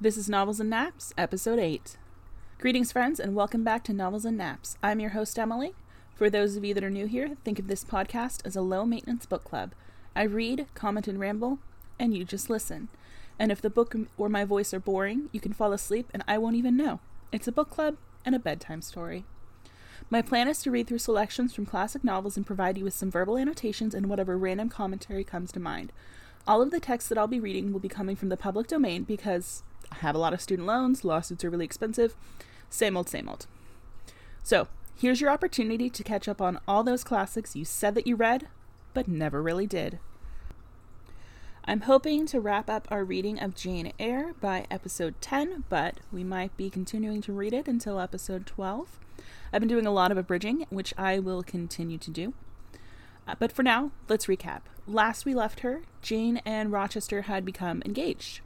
This is Novels and Naps, Episode 8. Greetings, friends, and welcome back to Novels and Naps. I'm your host, Emily. For those of you that are new here, think of this podcast as a low maintenance book club. I read, comment, and ramble, and you just listen. And if the book or my voice are boring, you can fall asleep and I won't even know. It's a book club and a bedtime story. My plan is to read through selections from classic novels and provide you with some verbal annotations and whatever random commentary comes to mind. All of the texts that I'll be reading will be coming from the public domain because I have a lot of student loans, lawsuits are really expensive. Same old, same old. So, here's your opportunity to catch up on all those classics you said that you read, but never really did. I'm hoping to wrap up our reading of Jane Eyre by episode 10, but we might be continuing to read it until episode 12. I've been doing a lot of abridging, which I will continue to do. Uh, but for now, let's recap. Last we left her, Jane and Rochester had become engaged.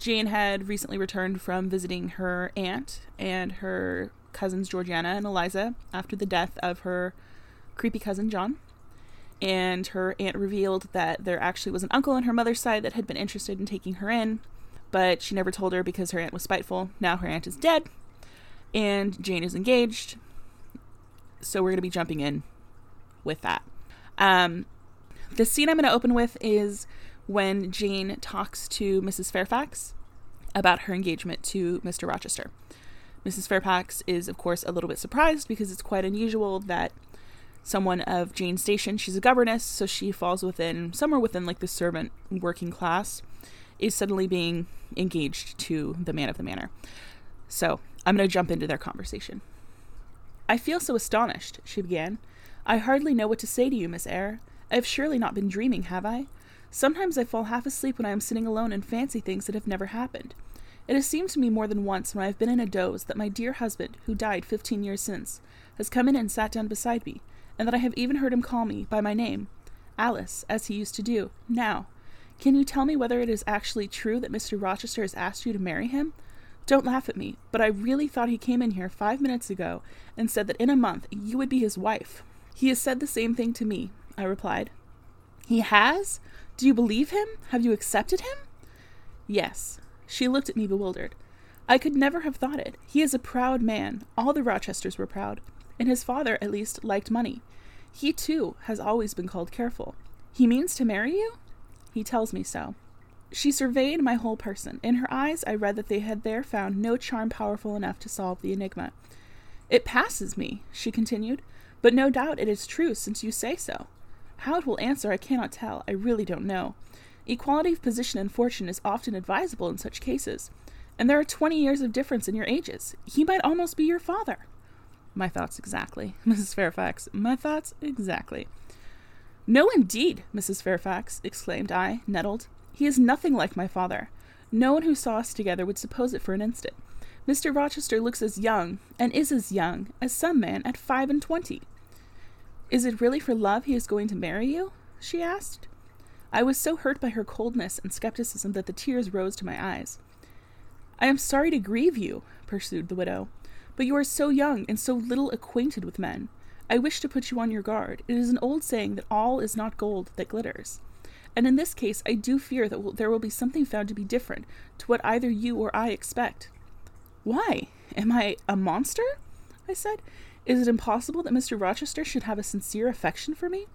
Jane had recently returned from visiting her aunt and her cousins Georgiana and Eliza after the death of her creepy cousin John and her aunt revealed that there actually was an uncle on her mother's side that had been interested in taking her in, but she never told her because her aunt was spiteful. Now her aunt is dead, and Jane is engaged. So we're going to be jumping in with that. Um, the scene I'm going to open with is when Jane talks to Mrs. Fairfax about her engagement to Mr. Rochester. Mrs. Fairfax is, of course, a little bit surprised because it's quite unusual that someone of Jane's station. She's a governess, so she falls within somewhere within like the servant working class, is suddenly being engaged to the man of the manor. So I'm going to jump into their conversation. I feel so astonished, she began. I hardly know what to say to you, Miss Eyre. I have surely not been dreaming, have I? Sometimes I fall half asleep when I am sitting alone and fancy things that have never happened. It has seemed to me more than once when I have been in a doze that my dear husband, who died fifteen years since, has come in and sat down beside me, and that I have even heard him call me by my name, Alice, as he used to do. Now, can you tell me whether it is actually true that Mr. Rochester has asked you to marry him? Don't laugh at me, but I really thought he came in here five minutes ago and said that in a month you would be his wife. He has said the same thing to me, I replied. He has? Do you believe him? Have you accepted him? Yes. She looked at me bewildered. I could never have thought it. He is a proud man. All the Rochesters were proud and his father, at least, liked money. He, too, has always been called careful. He means to marry you? He tells me so. She surveyed my whole person. In her eyes, I read that they had there found no charm powerful enough to solve the enigma. It passes me, she continued, but no doubt it is true since you say so. How it will answer, I cannot tell. I really don't know. Equality of position and fortune is often advisable in such cases, and there are twenty years of difference in your ages. He might almost be your father. My thoughts exactly. Mrs. Fairfax, my thoughts exactly. No, indeed, Mrs. Fairfax, exclaimed I, nettled. He is nothing like my father. No one who saw us together would suppose it for an instant. Mr. Rochester looks as young, and is as young, as some man at five and twenty. Is it really for love he is going to marry you? she asked. I was so hurt by her coldness and skepticism that the tears rose to my eyes. I am sorry to grieve you, pursued the widow. But you are so young and so little acquainted with men. I wish to put you on your guard. It is an old saying that all is not gold that glitters. And in this case, I do fear that there will be something found to be different to what either you or I expect. Why? Am I a monster? I said. Is it impossible that Mr. Rochester should have a sincere affection for me?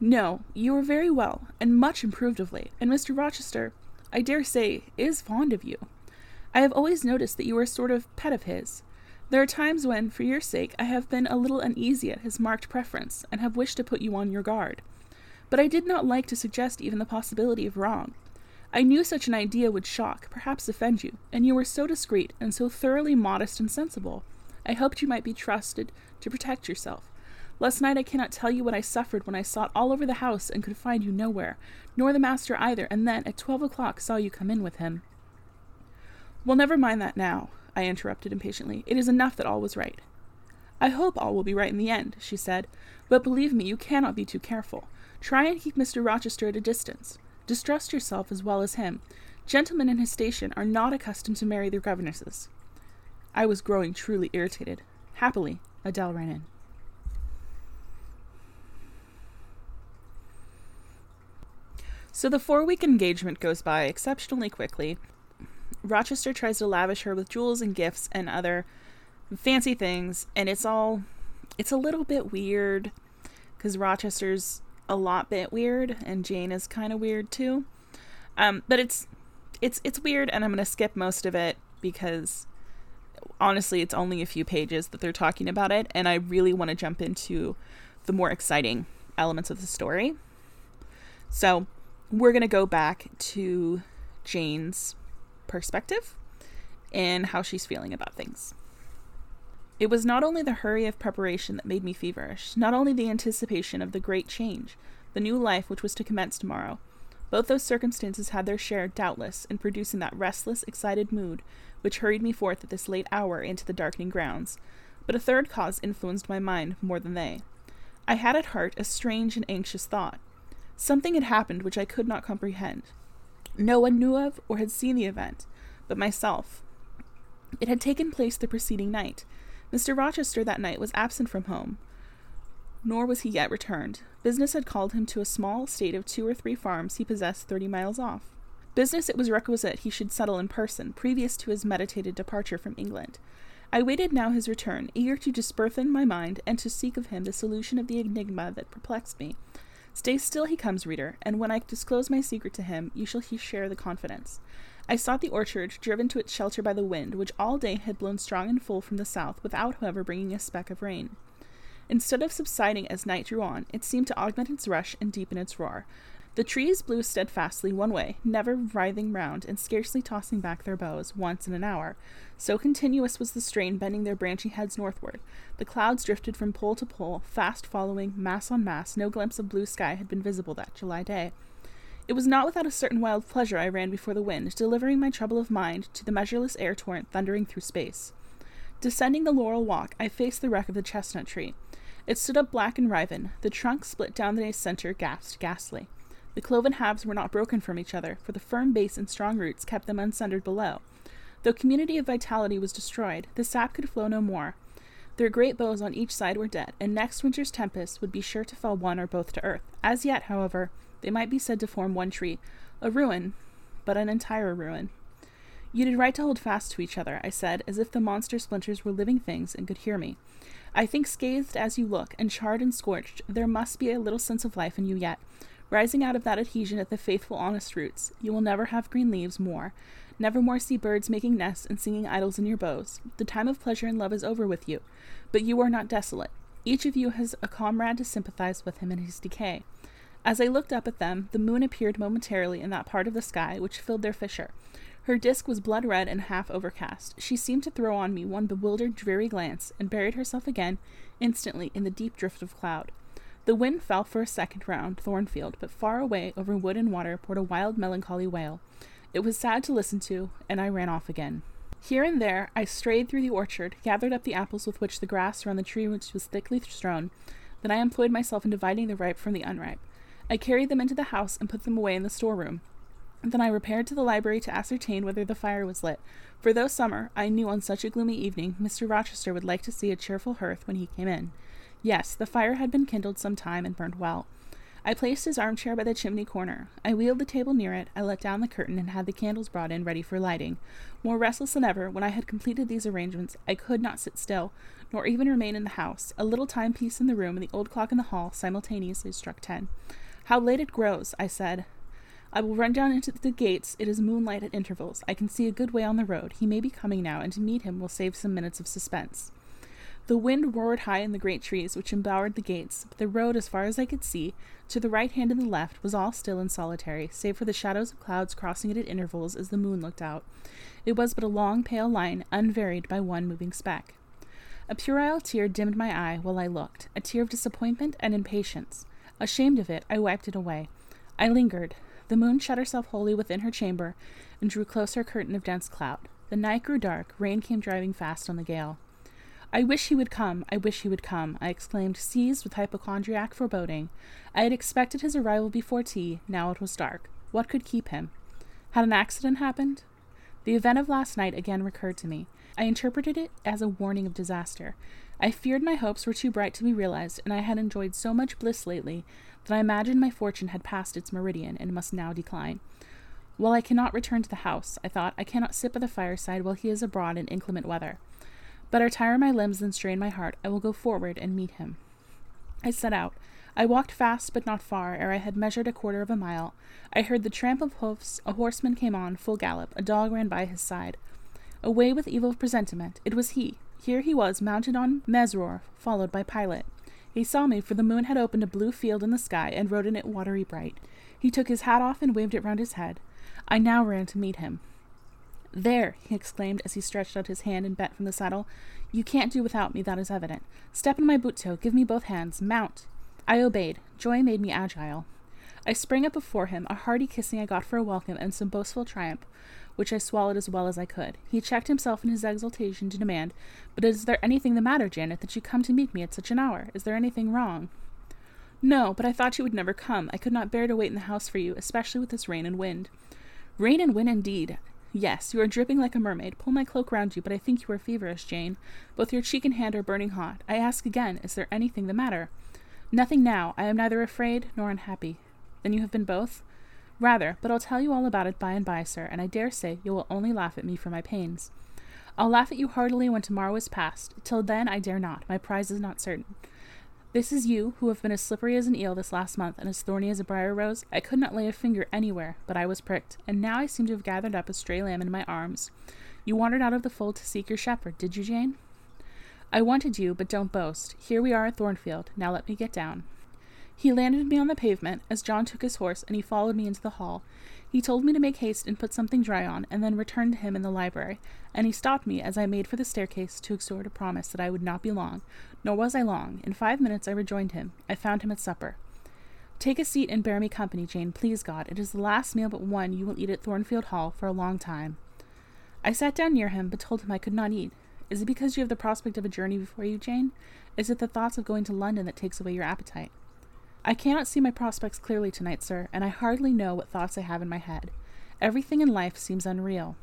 No, you are very well, and much improved of late, and Mr. Rochester, I dare say, is fond of you. I have always noticed that you are a sort of pet of his. There are times when, for your sake, I have been a little uneasy at his marked preference, and have wished to put you on your guard. But I did not like to suggest even the possibility of wrong. I knew such an idea would shock, perhaps offend you, and you were so discreet and so thoroughly modest and sensible. I hoped you might be trusted to protect yourself. Last night I cannot tell you what I suffered when I sought all over the house and could find you nowhere, nor the master either, and then at twelve o'clock saw you come in with him. Well, never mind that now. I interrupted impatiently. It is enough that all was right. I hope all will be right in the end, she said, but believe me, you cannot be too careful. Try and keep Mr. Rochester at a distance. Distrust yourself as well as him. Gentlemen in his station are not accustomed to marry their governesses. I was growing truly irritated. Happily, Adele ran in. So the four week engagement goes by exceptionally quickly, Rochester tries to lavish her with jewels and gifts and other fancy things, and it's all it's a little bit weird because Rochester's a lot bit weird, and Jane is kind of weird too. Um, but it's it's it's weird, and I'm gonna skip most of it because honestly, it's only a few pages that they're talking about it, and I really want to jump into the more exciting elements of the story. So we're gonna go back to Jane's perspective and how she's feeling about things. It was not only the hurry of preparation that made me feverish, not only the anticipation of the great change, the new life which was to commence tomorrow. Both those circumstances had their share, doubtless, in producing that restless, excited mood which hurried me forth at this late hour into the darkening grounds. But a third cause influenced my mind more than they. I had at heart a strange and anxious thought. Something had happened which I could not comprehend. No one knew of or had seen the event, but myself. It had taken place the preceding night, Mr. Rochester that night was absent from home, nor was he yet returned. Business had called him to a small estate of two or three farms he possessed thirty miles off. Business it was requisite he should settle in person, previous to his meditated departure from England. I waited now his return, eager to disburthen my mind and to seek of him the solution of the enigma that perplexed me. Stay still, he comes, reader, and when I disclose my secret to him, you shall share the confidence. I sought the orchard, driven to its shelter by the wind, which all day had blown strong and full from the south, without, however, bringing a speck of rain. Instead of subsiding as night drew on, it seemed to augment its rush and deepen its roar. The trees blew steadfastly one way, never writhing round, and scarcely tossing back their boughs once in an hour. So continuous was the strain bending their branchy heads northward. The clouds drifted from pole to pole, fast following, mass on mass. No glimpse of blue sky had been visible that July day. It was not without a certain wild pleasure I ran before the wind, delivering my trouble of mind to the measureless air torrent thundering through space. Descending the laurel walk, I faced the wreck of the chestnut tree. It stood up black and riven, the trunk split down the center, gasped ghastly. The cloven halves were not broken from each other, for the firm base and strong roots kept them unsundered below. Though community of vitality was destroyed, the sap could flow no more. Their great boughs on each side were dead, and next winter's tempest would be sure to fell one or both to earth. As yet, however, they might be said to form one tree, a ruin, but an entire ruin. You did right to hold fast to each other, I said, as if the monster splinters were living things and could hear me. I think, scathed as you look, and charred and scorched, there must be a little sense of life in you yet. Rising out of that adhesion at the faithful, honest roots, you will never have green leaves more, never more see birds making nests and singing idyls in your boughs. The time of pleasure and love is over with you, but you are not desolate. Each of you has a comrade to sympathize with him in his decay. As I looked up at them, the moon appeared momentarily in that part of the sky which filled their fissure. Her disk was blood red and half overcast. She seemed to throw on me one bewildered, dreary glance, and buried herself again, instantly, in the deep drift of cloud. The wind fell for a second round Thornfield, but far away over wood and water poured a wild, melancholy wail. It was sad to listen to, and I ran off again. Here and there I strayed through the orchard, gathered up the apples with which the grass around the tree which was thickly strewn. Then I employed myself in dividing the ripe from the unripe. I carried them into the house and put them away in the storeroom. Then I repaired to the library to ascertain whether the fire was lit, for though summer, I knew on such a gloomy evening Mr. Rochester would like to see a cheerful hearth when he came in. Yes, the fire had been kindled some time and burned well. I placed his armchair by the chimney corner. I wheeled the table near it. I let down the curtain and had the candles brought in ready for lighting. More restless than ever, when I had completed these arrangements, I could not sit still, nor even remain in the house. A little timepiece in the room and the old clock in the hall simultaneously struck ten. How late it grows, I said. I will run down into the gates. It is moonlight at intervals. I can see a good way on the road. He may be coming now, and to meet him will save some minutes of suspense. The wind roared high in the great trees which embowered the gates, but the road, as far as I could see, to the right hand and the left, was all still and solitary, save for the shadows of clouds crossing it at intervals as the moon looked out. It was but a long, pale line, unvaried by one moving speck. A puerile tear dimmed my eye while I looked, a tear of disappointment and impatience. Ashamed of it, I wiped it away. I lingered. The moon shut herself wholly within her chamber and drew close her curtain of dense cloud. The night grew dark, rain came driving fast on the gale. I wish he would come, I wish he would come, I exclaimed, seized with hypochondriac foreboding. I had expected his arrival before tea, now it was dark. What could keep him? Had an accident happened? The event of last night again recurred to me. I interpreted it as a warning of disaster. I feared my hopes were too bright to be realized, and I had enjoyed so much bliss lately that I imagined my fortune had passed its meridian and must now decline. While I cannot return to the house, I thought, I cannot sit by the fireside while he is abroad in inclement weather. Better tire my limbs than strain my heart. I will go forward and meet him. I set out. I walked fast, but not far. Ere I had measured a quarter of a mile, I heard the tramp of hoofs. A horseman came on, full gallop. A dog ran by his side. Away with evil presentiment. It was he. Here he was, mounted on Mesrour, followed by Pilot. He saw me, for the moon had opened a blue field in the sky and rode in it watery bright. He took his hat off and waved it round his head. I now ran to meet him. There, he exclaimed as he stretched out his hand and bent from the saddle. You can't do without me, that is evident. Step in my boot toe, give me both hands, mount. I obeyed. Joy made me agile. I sprang up before him, a hearty kissing I got for a welcome, and some boastful triumph, which I swallowed as well as I could. He checked himself in his exultation to demand, But is there anything the matter, Janet, that you come to meet me at such an hour? Is there anything wrong? No, but I thought you would never come. I could not bear to wait in the house for you, especially with this rain and wind. Rain and wind indeed. Yes, you are dripping like a mermaid. Pull my cloak round you, but I think you are feverish, Jane. Both your cheek and hand are burning hot. I ask again, is there anything the matter? Nothing now. I am neither afraid nor unhappy. Then you have been both? Rather, but I'll tell you all about it by and by, sir, and I dare say you will only laugh at me for my pains. I'll laugh at you heartily when tomorrow is past. Till then I dare not. My prize is not certain. This is you, who have been as slippery as an eel this last month, and as thorny as a briar rose. I could not lay a finger anywhere, but I was pricked, and now I seem to have gathered up a stray lamb in my arms. You wandered out of the fold to seek your shepherd, did you, Jane? I wanted you, but don't boast. Here we are at Thornfield. Now let me get down. He landed me on the pavement as John took his horse, and he followed me into the hall. He told me to make haste and put something dry on, and then return to him in the library, and he stopped me as I made for the staircase to extort a promise that I would not be long, nor was I long. In five minutes I rejoined him. I found him at supper. Take a seat and bear me company, Jane, please God. It is the last meal but one you will eat at Thornfield Hall for a long time. I sat down near him, but told him I could not eat. Is it because you have the prospect of a journey before you, Jane? Is it the thoughts of going to London that takes away your appetite? I cannot see my prospects clearly tonight, sir, and I hardly know what thoughts I have in my head. Everything in life seems unreal.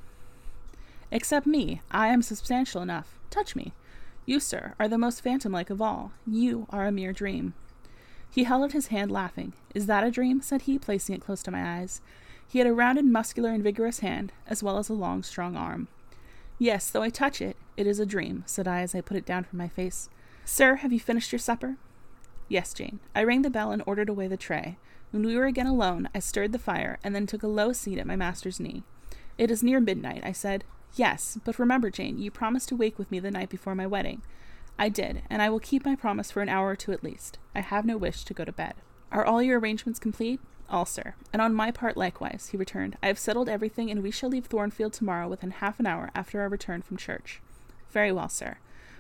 Except me, I am substantial enough. Touch me. You, sir, are the most phantom like of all. You are a mere dream. He held out his hand, laughing. Is that a dream? said he, placing it close to my eyes. He had a rounded, muscular, and vigorous hand, as well as a long, strong arm. Yes, though I touch it, it is a dream, said I as I put it down from my face. Sir, have you finished your supper? Yes, Jane. I rang the bell and ordered away the tray. When we were again alone, I stirred the fire and then took a low seat at my master's knee. It is near midnight, I said. Yes, but remember, Jane, you promised to wake with me the night before my wedding. I did, and I will keep my promise for an hour or two at least. I have no wish to go to bed. Are all your arrangements complete? All, sir. And on my part likewise, he returned. I have settled everything, and we shall leave Thornfield tomorrow within half an hour after our return from church. Very well, sir.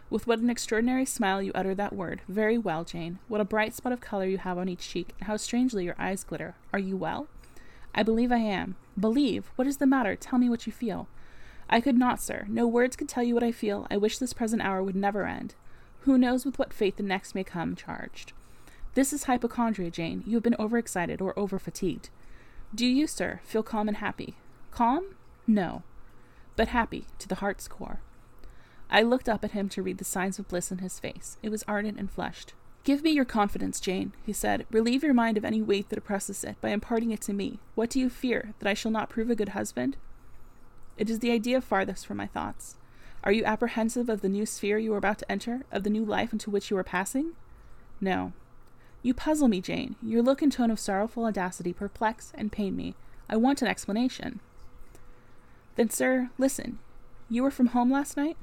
With what an extraordinary smile you utter that word. Very well, Jane. What a bright spot of color you have on each cheek, and how strangely your eyes glitter. Are you well? I believe I am. Believe? What is the matter? Tell me what you feel. I could not, sir. No words could tell you what I feel. I wish this present hour would never end. Who knows with what fate the next may come charged? This is hypochondria, Jane. You have been overexcited or overfatigued. Do you, sir, feel calm and happy? Calm? No. But happy to the heart's core. I looked up at him to read the signs of bliss in his face. It was ardent and flushed. Give me your confidence, Jane, he said. Relieve your mind of any weight that oppresses it by imparting it to me. What do you fear? That I shall not prove a good husband? It is the idea farthest from my thoughts. Are you apprehensive of the new sphere you are about to enter, of the new life into which you are passing? No. You puzzle me, Jane. Your look and tone of sorrowful audacity perplex and pain me. I want an explanation. Then, sir, listen. You were from home last night?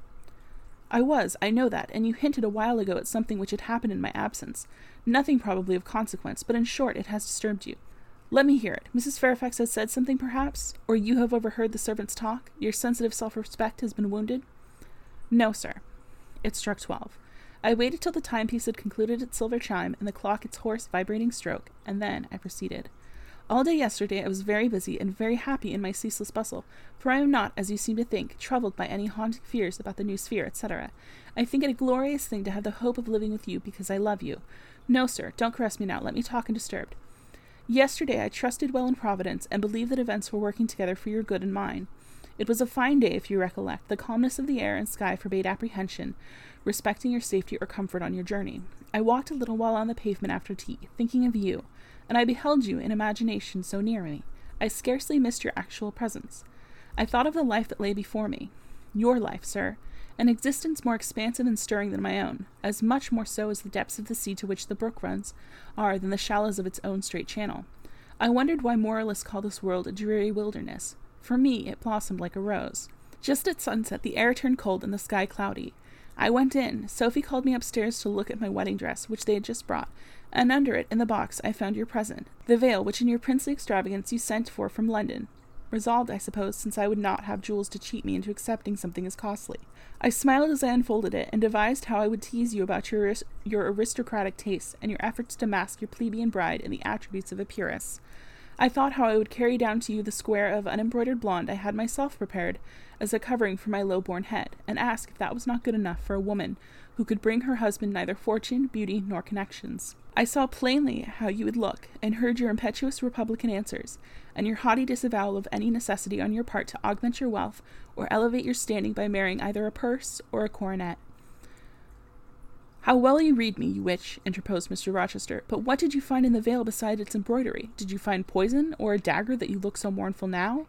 I was, I know that, and you hinted a while ago at something which had happened in my absence. Nothing probably of consequence, but in short, it has disturbed you. Let me hear it. Mrs. Fairfax has said something, perhaps? Or you have overheard the servants talk? Your sensitive self respect has been wounded? No, sir. It struck twelve. I waited till the timepiece had concluded its silver chime and the clock its hoarse, vibrating stroke, and then I proceeded. All day yesterday I was very busy and very happy in my ceaseless bustle, for I am not, as you seem to think, troubled by any haunting fears about the new sphere, etc. I think it a glorious thing to have the hope of living with you because I love you. No, sir, don't caress me now. Let me talk undisturbed. Yesterday I trusted well in Providence and believed that events were working together for your good and mine. It was a fine day, if you recollect. The calmness of the air and sky forbade apprehension respecting your safety or comfort on your journey. I walked a little while on the pavement after tea, thinking of you, and I beheld you in imagination so near me. I scarcely missed your actual presence. I thought of the life that lay before me. Your life, sir. An existence more expansive and stirring than my own, as much more so as the depths of the sea to which the brook runs are than the shallows of its own straight channel. I wondered why moralists call this world a dreary wilderness. For me, it blossomed like a rose. Just at sunset, the air turned cold and the sky cloudy. I went in. Sophie called me upstairs to look at my wedding dress, which they had just brought, and under it, in the box, I found your present, the veil which in your princely extravagance you sent for from London. Resolved, I suppose, since I would not have jewels to cheat me into accepting something as costly. I smiled as I unfolded it, and devised how I would tease you about your, your aristocratic tastes and your efforts to mask your plebeian bride in the attributes of a peeress. I thought how I would carry down to you the square of unembroidered blonde I had myself prepared as a covering for my low born head, and ask if that was not good enough for a woman who could bring her husband neither fortune, beauty, nor connections. I saw plainly how you would look, and heard your impetuous republican answers, and your haughty disavowal of any necessity on your part to augment your wealth or elevate your standing by marrying either a purse or a coronet. How well you read me, you witch, interposed Mr. Rochester. But what did you find in the veil beside its embroidery? Did you find poison, or a dagger that you look so mournful now?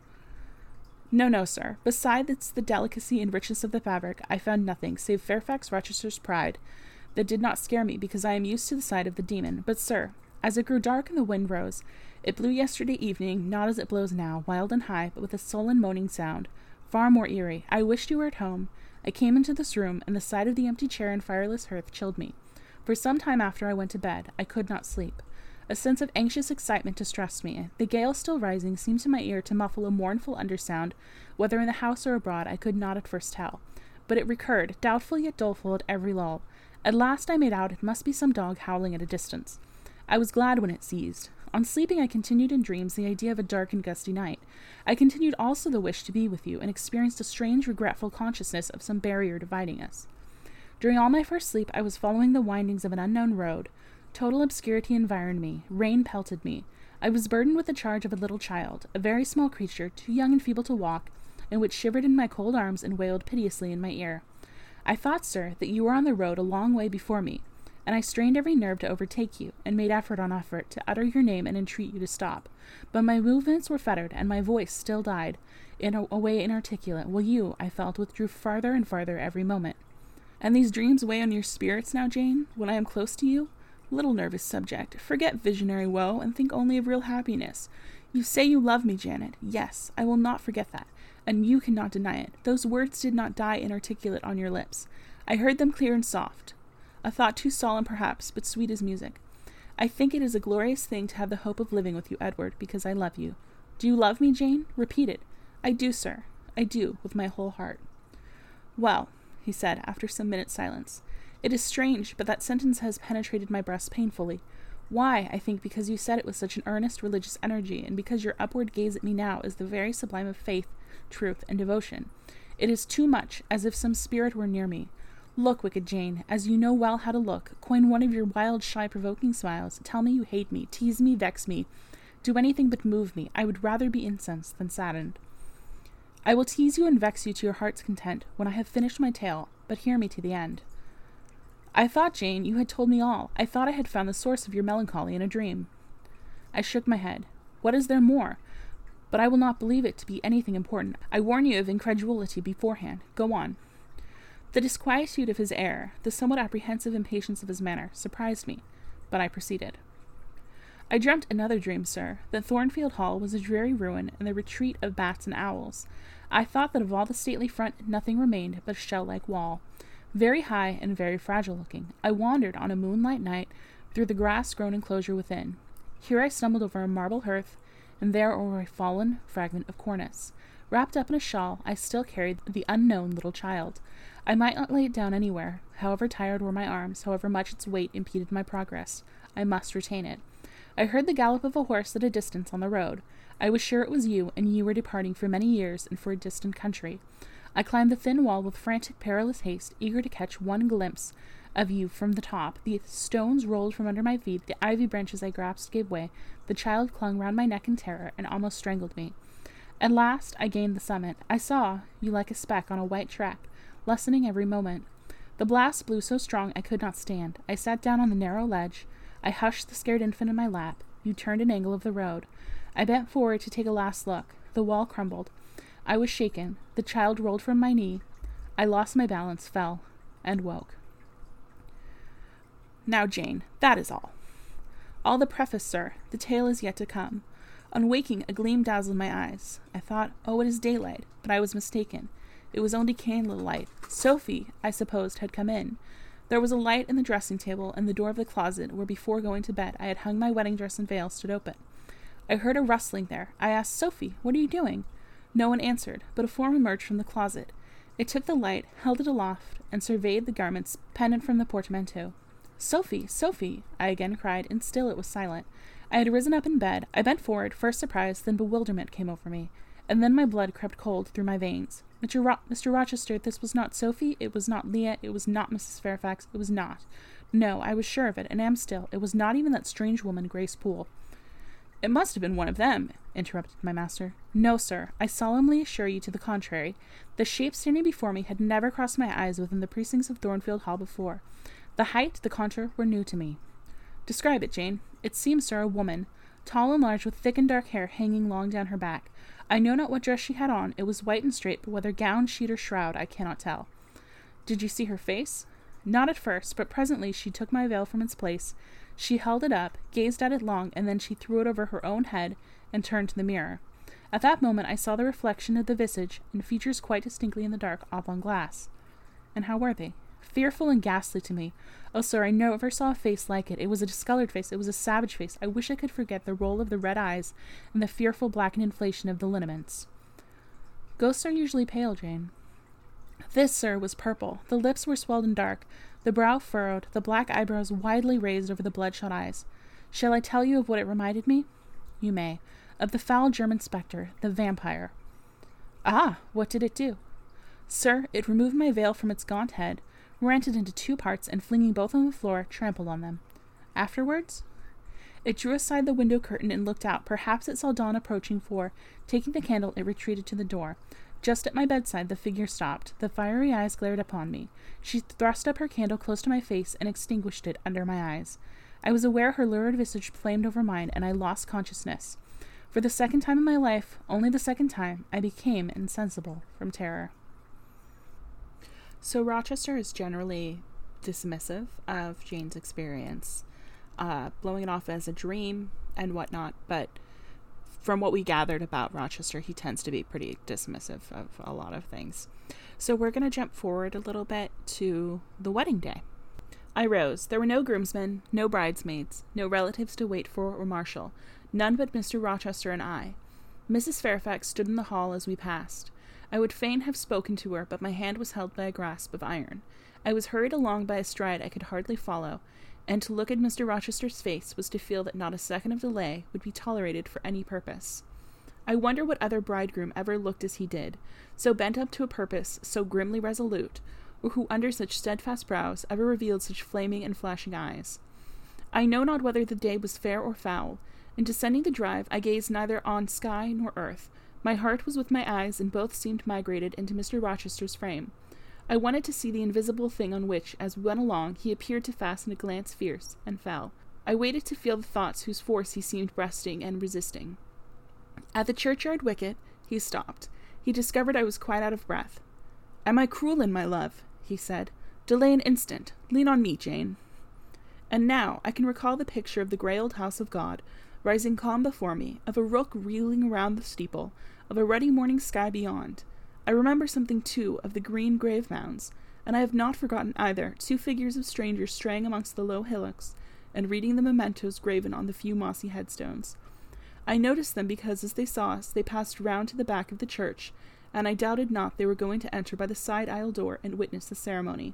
No, no, sir. Besides the delicacy and richness of the fabric, I found nothing save Fairfax Rochester's pride. That did not scare me, because I am used to the sight of the demon. But, sir, as it grew dark and the wind rose, it blew yesterday evening, not as it blows now, wild and high, but with a sullen moaning sound, far more eerie. I wished you were at home, I came into this room, and the sight of the empty chair and fireless hearth chilled me. For some time after I went to bed, I could not sleep. A sense of anxious excitement distressed me. The gale still rising seemed to my ear to muffle a mournful undersound, whether in the house or abroad I could not at first tell. But it recurred, doubtful yet doleful at every lull. At last I made out it must be some dog howling at a distance. I was glad when it ceased. On sleeping, I continued in dreams the idea of a dark and gusty night. I continued also the wish to be with you, and experienced a strange, regretful consciousness of some barrier dividing us. During all my first sleep, I was following the windings of an unknown road. Total obscurity environed me, rain pelted me. I was burdened with the charge of a little child, a very small creature, too young and feeble to walk, and which shivered in my cold arms and wailed piteously in my ear. I thought, sir, that you were on the road a long way before me, and I strained every nerve to overtake you, and made effort on effort to utter your name and entreat you to stop. But my movements were fettered, and my voice still died in a, a way inarticulate, while you, I felt, withdrew farther and farther every moment. And these dreams weigh on your spirits now, Jane, when I am close to you? Little nervous subject, forget visionary woe, and think only of real happiness. You say you love me, Janet. Yes, I will not forget that, and you cannot deny it. Those words did not die inarticulate on your lips. I heard them clear and soft a thought too solemn perhaps, but sweet as music. I think it is a glorious thing to have the hope of living with you, Edward, because I love you. Do you love me, Jane? Repeat it. I do, sir. I do, with my whole heart. Well, he said, after some minutes' silence, it is strange, but that sentence has penetrated my breast painfully. Why, I think because you said it with such an earnest religious energy, and because your upward gaze at me now is the very sublime of faith, truth, and devotion. It is too much, as if some spirit were near me, Look, wicked Jane, as you know well how to look. Coin one of your wild, shy, provoking smiles. Tell me you hate me, tease me, vex me. Do anything but move me. I would rather be incensed than saddened. I will tease you and vex you to your heart's content when I have finished my tale, but hear me to the end. I thought, Jane, you had told me all. I thought I had found the source of your melancholy in a dream. I shook my head. What is there more? But I will not believe it to be anything important. I warn you of incredulity beforehand. Go on. The disquietude of his air, the somewhat apprehensive impatience of his manner, surprised me, but I proceeded. I dreamt another dream, sir, that Thornfield Hall was a dreary ruin and the retreat of bats and owls. I thought that of all the stately front nothing remained but a shell like wall, very high and very fragile looking. I wandered on a moonlight night through the grass grown enclosure within. Here I stumbled over a marble hearth, and there over a fallen fragment of cornice. Wrapped up in a shawl, I still carried the unknown little child. I might not lay it down anywhere, however tired were my arms, however much its weight impeded my progress. I must retain it. I heard the gallop of a horse at a distance on the road. I was sure it was you, and you were departing for many years and for a distant country. I climbed the thin wall with frantic, perilous haste, eager to catch one glimpse of you from the top. The stones rolled from under my feet, the ivy branches I grasped gave way, the child clung round my neck in terror and almost strangled me. At last I gained the summit. I saw you like a speck on a white track lessening every moment. The blast blew so strong I could not stand. I sat down on the narrow ledge. I hushed the scared infant in my lap. You turned an angle of the road. I bent forward to take a last look. The wall crumbled. I was shaken. The child rolled from my knee. I lost my balance, fell, and woke. Now, Jane, that is all. All the preface, sir. The tale is yet to come. On waking, a gleam dazzled my eyes. I thought, oh, it is daylight, but I was mistaken. It was only candle light. Sophie, I supposed, had come in. There was a light in the dressing table, and the door of the closet, where before going to bed I had hung my wedding dress and veil, stood open. I heard a rustling there. I asked Sophie, What are you doing? No one answered, but a form emerged from the closet. It took the light, held it aloft, and surveyed the garments pendant from the portmanteau. Sophie, Sophie, I again cried, and still it was silent. I had risen up in bed. I bent forward, first surprise, then bewilderment came over me, and then my blood crept cold through my veins. Mr. Ro- Mr. Rochester, this was not Sophie, it was not Leah, it was not Mrs. Fairfax, it was not. No, I was sure of it, and am still. It was not even that strange woman, Grace Poole. It must have been one of them, interrupted my master. No, sir, I solemnly assure you to the contrary. The shape standing before me had never crossed my eyes within the precincts of Thornfield Hall before. The height, the contour, were new to me. Describe it, Jane. It seems, sir, a woman, tall and large, with thick and dark hair hanging long down her back. I know not what dress she had on. It was white and straight, but whether gown, sheet, or shroud, I cannot tell. Did you see her face? Not at first, but presently she took my veil from its place. She held it up, gazed at it long, and then she threw it over her own head and turned to the mirror. At that moment I saw the reflection of the visage and features quite distinctly in the dark oblong glass. And how were they? Fearful and ghastly to me. Oh, sir, I never saw a face like it. It was a discolored face. It was a savage face. I wish I could forget the roll of the red eyes and the fearful blackened inflation of the lineaments. Ghosts are usually pale, Jane. This, sir, was purple. The lips were swelled and dark, the brow furrowed, the black eyebrows widely raised over the bloodshot eyes. Shall I tell you of what it reminded me? You may. Of the foul German spectre, the vampire. Ah, what did it do? Sir, it removed my veil from its gaunt head, rent it into two parts, and flinging both on the floor, trampled on them. Afterwards? It drew aside the window curtain and looked out. Perhaps it saw dawn approaching, for, taking the candle, it retreated to the door. Just at my bedside, the figure stopped. The fiery eyes glared upon me. She thrust up her candle close to my face and extinguished it under my eyes. I was aware her lurid visage flamed over mine, and I lost consciousness. For the second time in my life, only the second time, I became insensible from terror. So Rochester is generally dismissive of Jane's experience, uh, blowing it off as a dream and whatnot, but from what we gathered about Rochester, he tends to be pretty dismissive of a lot of things. So we're going to jump forward a little bit to the wedding day. I rose. There were no groomsmen, no bridesmaids, no relatives to wait for or marshal, none but Mr. Rochester and I. Mrs. Fairfax stood in the hall as we passed. I would fain have spoken to her, but my hand was held by a grasp of iron. I was hurried along by a stride I could hardly follow, and to look at Mr. Rochester's face was to feel that not a second of delay would be tolerated for any purpose. I wonder what other bridegroom ever looked as he did, so bent up to a purpose, so grimly resolute, or who under such steadfast brows ever revealed such flaming and flashing eyes. I know not whether the day was fair or foul. In descending the drive, I gazed neither on sky nor earth. My heart was with my eyes, and both seemed migrated into Mr. Rochester's frame. I wanted to see the invisible thing on which, as we went along, he appeared to fasten a glance fierce, and fell. I waited to feel the thoughts whose force he seemed breasting and resisting. At the churchyard wicket, he stopped. He discovered I was quite out of breath. Am I cruel in my love? he said. Delay an instant. Lean on me, Jane. And now I can recall the picture of the grey old house of God, rising calm before me, of a rook reeling around the steeple, of a ruddy morning sky beyond. I remember something, too, of the green grave mounds, and I have not forgotten either two figures of strangers straying amongst the low hillocks and reading the mementos graven on the few mossy headstones. I noticed them because as they saw us, they passed round to the back of the church, and I doubted not they were going to enter by the side aisle door and witness the ceremony.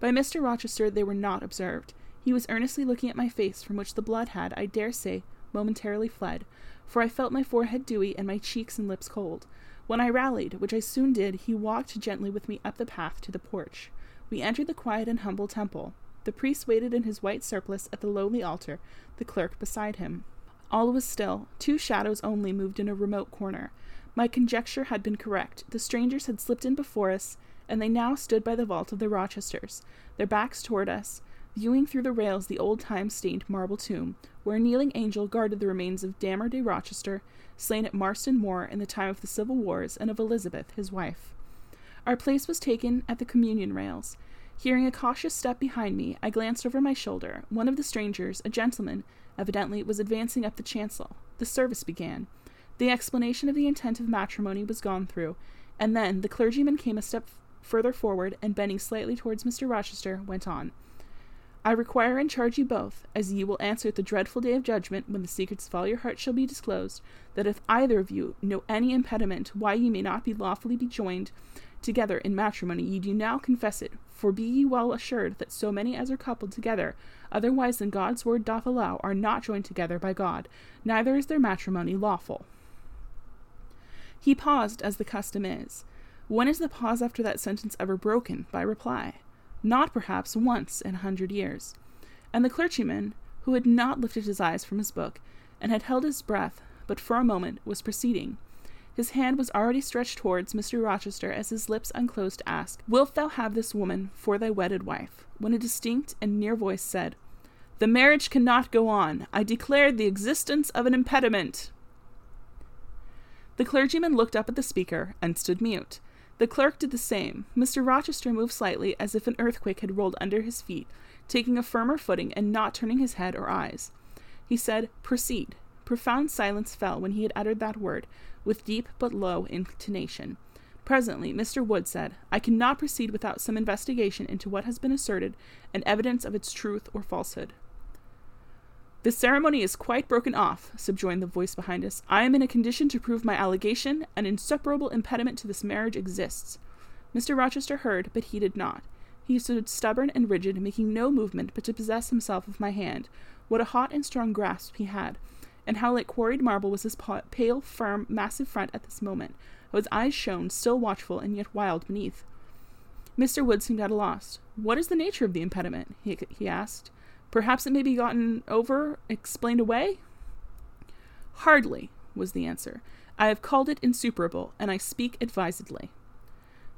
By Mr. Rochester they were not observed. He was earnestly looking at my face, from which the blood had, I dare say, momentarily fled, for I felt my forehead dewy and my cheeks and lips cold. When I rallied, which I soon did, he walked gently with me up the path to the porch. We entered the quiet and humble temple. The priest waited in his white surplice at the lowly altar, the clerk beside him. All was still. Two shadows only moved in a remote corner. My conjecture had been correct. The strangers had slipped in before us, and they now stood by the vault of the Rochesters, their backs toward us, viewing through the rails the old time stained marble tomb, where a kneeling angel guarded the remains of Damer de Rochester, slain at Marston Moor in the time of the Civil Wars, and of Elizabeth, his wife. Our place was taken at the communion rails. Hearing a cautious step behind me, I glanced over my shoulder. One of the strangers, a gentleman, evidently, was advancing up the chancel. The service began. The explanation of the intent of matrimony was gone through, and then the clergyman came a step further forward, and bending slightly towards Mr. Rochester, went on. I require and charge you both, as ye will answer at the dreadful day of judgment, when the secrets of all your hearts shall be disclosed, that if either of you know any impediment why ye may not be lawfully be joined together in matrimony, ye do now confess it. For be ye well assured that so many as are coupled together, otherwise than God's word doth allow, are not joined together by God, neither is their matrimony lawful. He paused, as the custom is. When is the pause after that sentence ever broken by reply? Not perhaps once in a hundred years. And the clergyman, who had not lifted his eyes from his book, and had held his breath but for a moment, was proceeding. His hand was already stretched towards Mr. Rochester as his lips unclosed to ask, Wilt thou have this woman for thy wedded wife? When a distinct and near voice said, The marriage cannot go on. I declare the existence of an impediment. The clergyman looked up at the speaker and stood mute. The clerk did the same. Mr. Rochester moved slightly as if an earthquake had rolled under his feet, taking a firmer footing and not turning his head or eyes. He said, Proceed. Profound silence fell when he had uttered that word, with deep but low intonation. Presently, Mr. Wood said, I cannot proceed without some investigation into what has been asserted and evidence of its truth or falsehood. The ceremony is quite broken off, subjoined the voice behind us. I am in a condition to prove my allegation. An insuperable impediment to this marriage exists. Mr. Rochester heard, but he did not. He stood stubborn and rigid, making no movement but to possess himself of my hand. What a hot and strong grasp he had! And how like quarried marble was his pale, firm, massive front at this moment, how his eyes shone, still watchful and yet wild beneath. Mr. Wood seemed at a loss. What is the nature of the impediment? he, he asked. Perhaps it may be gotten over, explained away? Hardly, was the answer. I have called it insuperable, and I speak advisedly.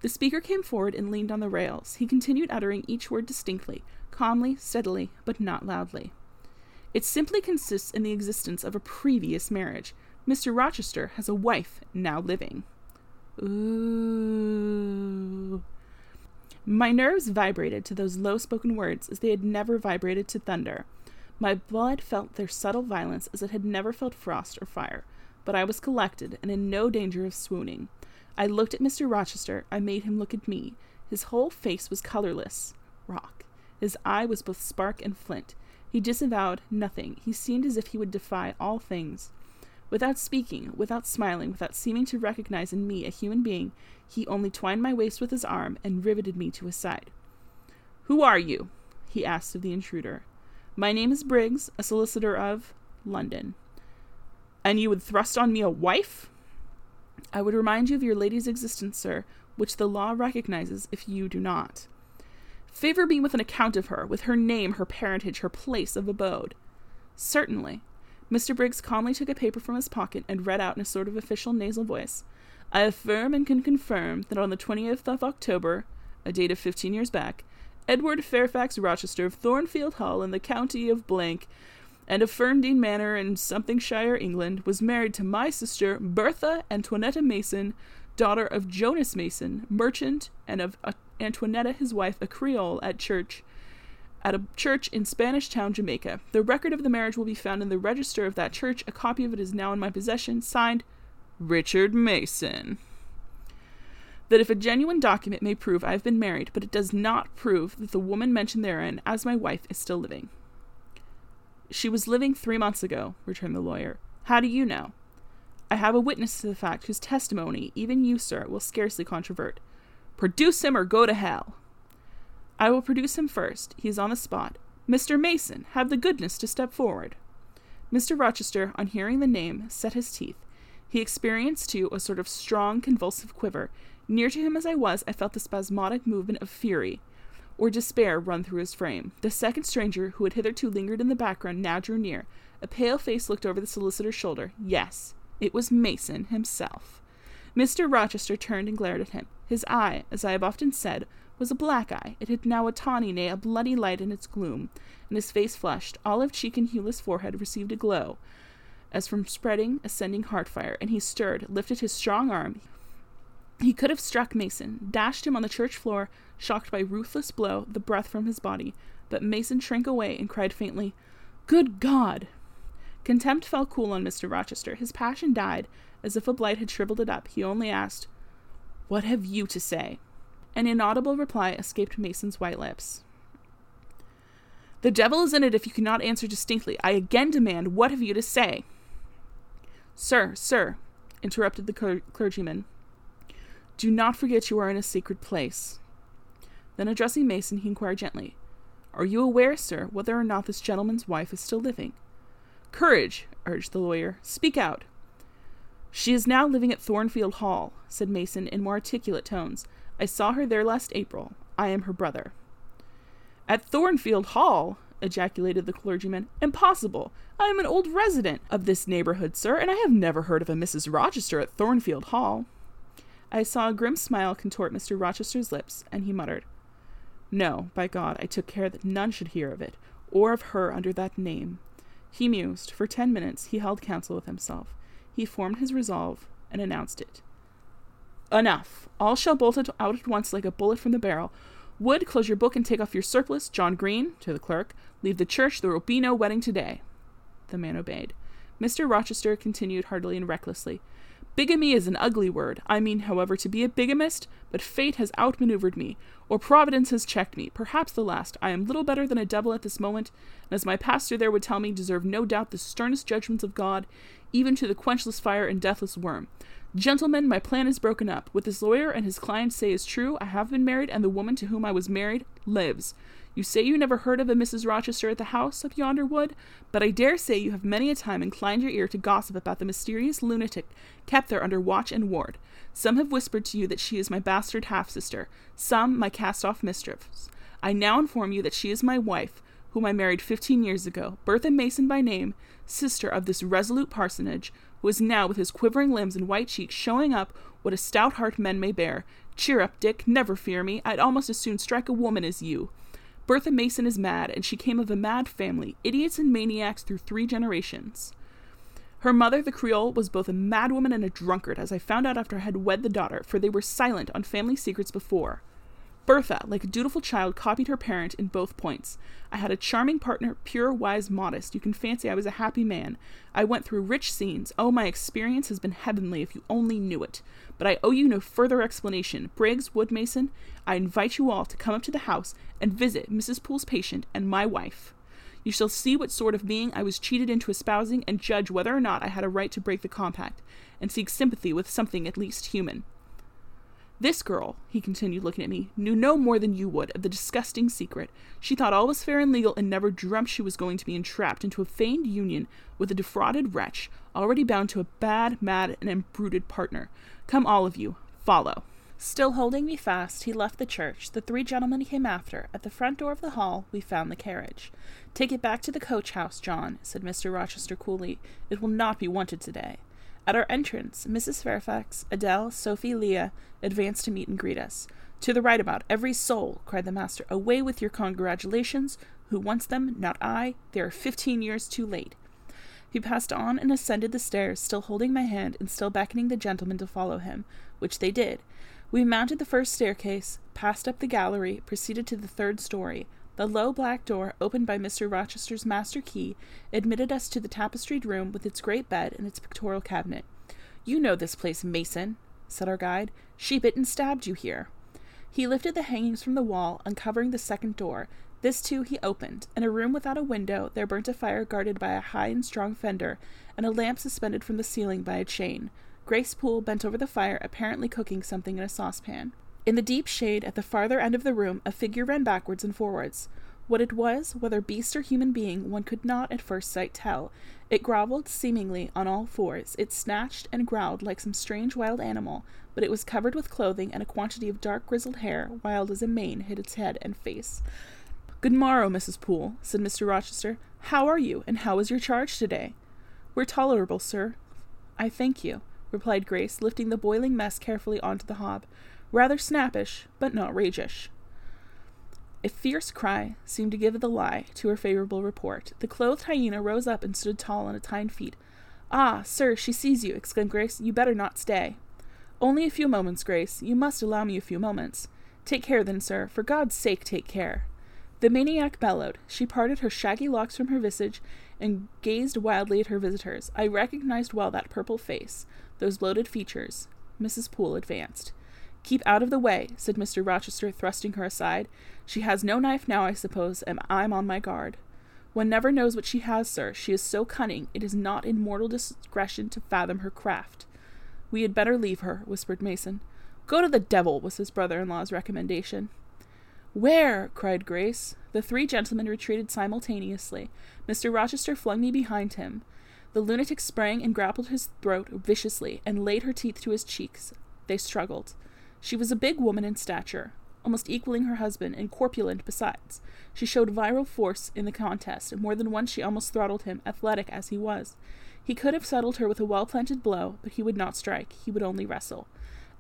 The speaker came forward and leaned on the rails. He continued uttering each word distinctly, calmly, steadily, but not loudly. It simply consists in the existence of a previous marriage. Mr. Rochester has a wife now living. Ooh. My nerves vibrated to those low spoken words as they had never vibrated to thunder. My blood felt their subtle violence as it had never felt frost or fire, but I was collected and in no danger of swooning. I looked at Mr. Rochester, I made him look at me. His whole face was colorless rock. His eye was both spark and flint. He disavowed nothing. He seemed as if he would defy all things. Without speaking, without smiling, without seeming to recognize in me a human being, he only twined my waist with his arm and riveted me to his side. Who are you? he asked of the intruder. My name is Briggs, a solicitor of London. And you would thrust on me a wife? I would remind you of your lady's existence, sir, which the law recognizes if you do not. Favor me with an account of her, with her name, her parentage, her place of abode. Certainly, Mr. Briggs calmly took a paper from his pocket and read out in a sort of official nasal voice I affirm and can confirm that on the 20th of October, a date of 15 years back, Edward Fairfax Rochester of Thornfield Hall in the county of Blank and of Ferndean Manor in Somethingshire, England, was married to my sister Bertha Antoinetta Mason, daughter of Jonas Mason, merchant, and of Antoinetta, his wife, a Creole at church at a church in Spanish Town, Jamaica. The record of the marriage will be found in the register of that church. A copy of it is now in my possession, signed Richard Mason. That if a genuine document may prove I have been married, but it does not prove that the woman mentioned therein as my wife is still living. She was living three months ago, returned the lawyer. How do you know? I have a witness to the fact whose testimony even you, sir, will scarcely controvert. Produce him or go to hell. I will produce him first. He is on the spot. Mr. Mason, have the goodness to step forward. Mr. Rochester, on hearing the name, set his teeth. He experienced, too, a sort of strong, convulsive quiver. Near to him as I was, I felt the spasmodic movement of fury or despair run through his frame. The second stranger, who had hitherto lingered in the background, now drew near. A pale face looked over the solicitor's shoulder. Yes, it was Mason himself. Mr. Rochester turned and glared at him. His eye, as I have often said, was a black eye. It had now a tawny, nay, a bloody light in its gloom, and his face flushed. Olive cheek and hueless forehead received a glow, as from spreading, ascending heart fire, and he stirred, lifted his strong arm. He could have struck Mason, dashed him on the church floor, shocked by ruthless blow the breath from his body, but Mason shrank away and cried faintly, Good God! Contempt fell cool on Mr. Rochester. His passion died, as if a blight had shriveled it up. He only asked, What have you to say? An inaudible reply escaped Mason's white lips. The devil is in it if you cannot answer distinctly. I again demand, what have you to say? Sir, sir, interrupted the cler- clergyman, do not forget you are in a sacred place. Then addressing Mason, he inquired gently, Are you aware, sir, whether or not this gentleman's wife is still living? Courage, urged the lawyer. Speak out. She is now living at Thornfield Hall, said Mason in more articulate tones. I saw her there last April. I am her brother. At Thornfield Hall! ejaculated the clergyman. Impossible! I am an old resident of this neighborhood, sir, and I have never heard of a Mrs. Rochester at Thornfield Hall. I saw a grim smile contort Mr. Rochester's lips, and he muttered, No, by God, I took care that none should hear of it, or of her under that name. He mused. For ten minutes he held counsel with himself. He formed his resolve, and announced it. Enough! All shall bolt out at once like a bullet from the barrel. Wood, close your book and take off your surplice. John Green, to the clerk, leave the church. There will be no wedding today. The man obeyed. Mr. Rochester continued heartily and recklessly. Bigamy is an ugly word. I mean, however, to be a bigamist, but fate has outmaneuvered me, or Providence has checked me, perhaps the last. I am little better than a devil at this moment, and as my pastor there would tell me, deserve no doubt the sternest judgments of God, even to the quenchless fire and deathless worm. Gentlemen, my plan is broken up. What this lawyer and his client say is true. I have been married, and the woman to whom I was married lives. You say you never heard of a Mrs. Rochester at the house of yonder wood, but I dare say you have many a time inclined your ear to gossip about the mysterious lunatic kept there under watch and ward. Some have whispered to you that she is my bastard half sister, some my cast off mistress. I now inform you that she is my wife, whom I married fifteen years ago, Bertha Mason by name, sister of this resolute parsonage, who is now with his quivering limbs and white cheeks showing up what a stout heart men may bear. Cheer up, Dick, never fear me. I'd almost as soon strike a woman as you. Bertha Mason is mad, and she came of a mad family, idiots and maniacs through three generations. Her mother, the Creole, was both a madwoman and a drunkard, as I found out after I had wed the daughter, for they were silent on family secrets before. Bertha, like a dutiful child, copied her parent in both points. I had a charming partner, pure, wise, modest. You can fancy I was a happy man. I went through rich scenes. Oh, my experience has been heavenly if you only knew it. But I owe you no further explanation. Briggs, Woodmason, I invite you all to come up to the house and visit Mrs. Poole's patient and my wife. You shall see what sort of being I was cheated into espousing and judge whether or not I had a right to break the compact and seek sympathy with something at least human. This girl, he continued, looking at me, knew no more than you would of the disgusting secret. She thought all was fair and legal, and never dreamt she was going to be entrapped into a feigned union with a defrauded wretch, already bound to a bad, mad, and embruted partner. Come, all of you, follow. Still holding me fast, he left the church. The three gentlemen came after. At the front door of the hall, we found the carriage. Take it back to the coach house, John, said Mr. Rochester coolly. It will not be wanted today. At our entrance, Mrs. Fairfax, Adele, Sophie, Leah advanced to meet and greet us. To the right about, every soul, cried the master. Away with your congratulations. Who wants them? Not I. They are fifteen years too late. He passed on and ascended the stairs, still holding my hand and still beckoning the gentlemen to follow him, which they did. We mounted the first staircase, passed up the gallery, proceeded to the third story. The low black door, opened by Mr. Rochester's master key, admitted us to the tapestried room with its great bed and its pictorial cabinet. You know this place, Mason, said our guide. She bit and stabbed you here. He lifted the hangings from the wall, uncovering the second door. This too he opened. In a room without a window, there burnt a fire guarded by a high and strong fender, and a lamp suspended from the ceiling by a chain. Grace Poole bent over the fire, apparently cooking something in a saucepan. In the deep shade at the farther end of the room, a figure ran backwards and forwards. What it was, whether beast or human being, one could not at first sight tell. It grovelled seemingly on all fours. It snatched and growled like some strange wild animal, but it was covered with clothing, and a quantity of dark grizzled hair, wild as a mane, hid its head and face. Good morrow, Mrs. Poole, said Mr. Rochester. How are you, and how is your charge today? We're tolerable, sir. I thank you, replied Grace, lifting the boiling mess carefully onto the hob. Rather snappish, but not ragish. A fierce cry seemed to give the lie to her favorable report. The clothed hyena rose up and stood tall on its hind feet. Ah, sir, she sees you, exclaimed Grace. You better not stay. Only a few moments, Grace. You must allow me a few moments. Take care, then, sir. For God's sake, take care. The maniac bellowed. She parted her shaggy locks from her visage and gazed wildly at her visitors. I recognized well that purple face, those bloated features. Mrs. Poole advanced. Keep out of the way, said Mr. Rochester, thrusting her aside. She has no knife now, I suppose, and I'm on my guard. One never knows what she has, sir. She is so cunning, it is not in mortal discretion to fathom her craft. We had better leave her, whispered Mason. Go to the devil, was his brother in law's recommendation. Where? cried Grace. The three gentlemen retreated simultaneously. Mr. Rochester flung me behind him. The lunatic sprang and grappled his throat viciously, and laid her teeth to his cheeks. They struggled. She was a big woman in stature, almost equaling her husband, and corpulent besides. She showed virile force in the contest. And more than once she almost throttled him, athletic as he was. He could have settled her with a well planted blow, but he would not strike. He would only wrestle.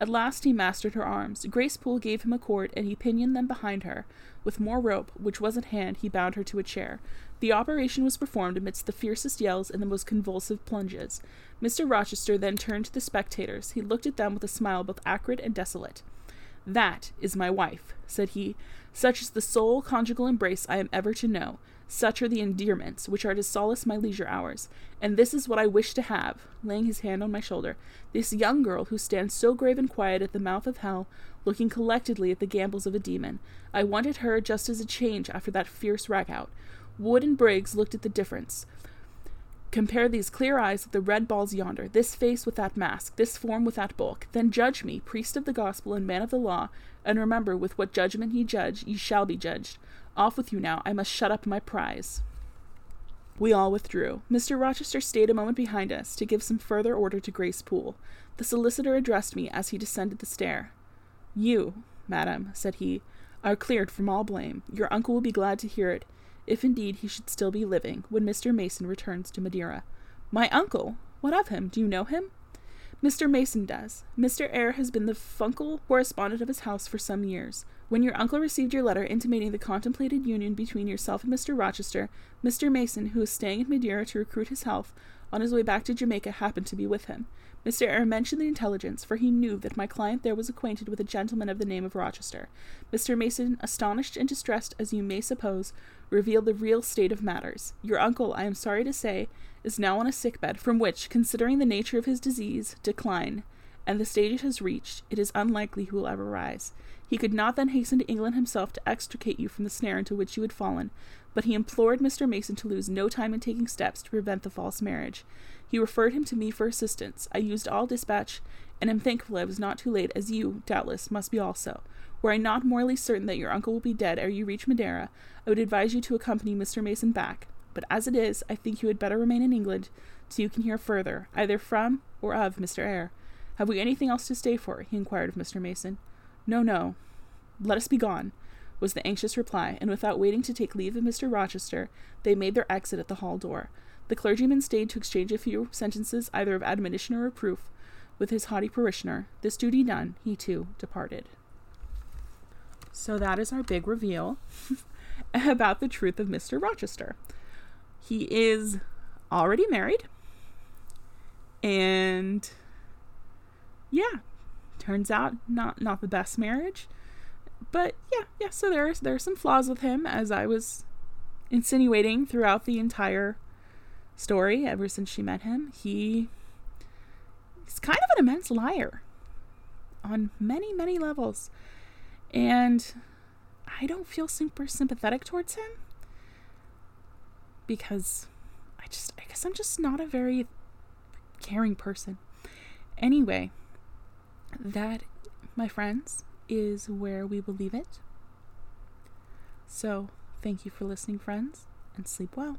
At last he mastered her arms. Grace Poole gave him a cord, and he pinioned them behind her. With more rope, which was at hand, he bound her to a chair. The operation was performed amidst the fiercest yells and the most convulsive plunges. Mr. Rochester then turned to the spectators. He looked at them with a smile both acrid and desolate. That is my wife, said he. Such is the sole conjugal embrace I am ever to know. Such are the endearments which are to solace my leisure hours. And this is what I wish to have, laying his hand on my shoulder, this young girl who stands so grave and quiet at the mouth of hell, looking collectedly at the gambols of a demon. I wanted her just as a change after that fierce ragout. Wood and Briggs looked at the difference. Compare these clear eyes with the red balls yonder, this face with that mask, this form with that bulk. Then judge me, priest of the gospel and man of the law, and remember with what judgment ye judge, ye shall be judged. Off with you now, I must shut up my prize. We all withdrew. Mr. Rochester stayed a moment behind us to give some further order to Grace Poole. The solicitor addressed me as he descended the stair. You, madam, said he, are cleared from all blame. Your uncle will be glad to hear it if indeed he should still be living, when Mr. Mason returns to Madeira. My uncle? What of him? Do you know him? Mr. Mason does. Mr. Eyre has been the Funchal correspondent of his house for some years. When your uncle received your letter intimating the contemplated union between yourself and Mr. Rochester, Mr. Mason, who is staying at Madeira to recruit his health, on his way back to Jamaica happened to be with him. Mr. Eyre mentioned the intelligence, for he knew that my client there was acquainted with a gentleman of the name of Rochester. Mr. Mason, astonished and distressed as you may suppose, revealed the real state of matters. Your uncle, I am sorry to say, is now on a sick bed, from which, considering the nature of his disease, decline, and the stage it has reached, it is unlikely he will ever rise. He could not then hasten to England himself to extricate you from the snare into which you had fallen, but he implored Mr. Mason to lose no time in taking steps to prevent the false marriage. He referred him to me for assistance. I used all dispatch, and am thankful I was not too late, as you, doubtless, must be also. Were I not morally certain that your uncle will be dead ere you reach Madeira, I would advise you to accompany Mr. Mason back. But as it is, I think you had better remain in England till you can hear further, either from or of Mr. Eyre. Have we anything else to stay for? he inquired of Mr. Mason. No, no. Let us be gone, was the anxious reply, and without waiting to take leave of Mr. Rochester, they made their exit at the hall door. The clergyman stayed to exchange a few sentences either of admonition or reproof with his haughty parishioner. This duty done, he too departed. So that is our big reveal about the truth of Mr. Rochester. He is already married. And yeah, turns out not not the best marriage. But yeah, yeah, so there's there's some flaws with him as I was insinuating throughout the entire story ever since she met him. He he's kind of an immense liar on many, many levels. And I don't feel super sympathetic towards him because I just, I guess I'm just not a very caring person. Anyway, that, my friends, is where we will leave it. So, thank you for listening, friends, and sleep well.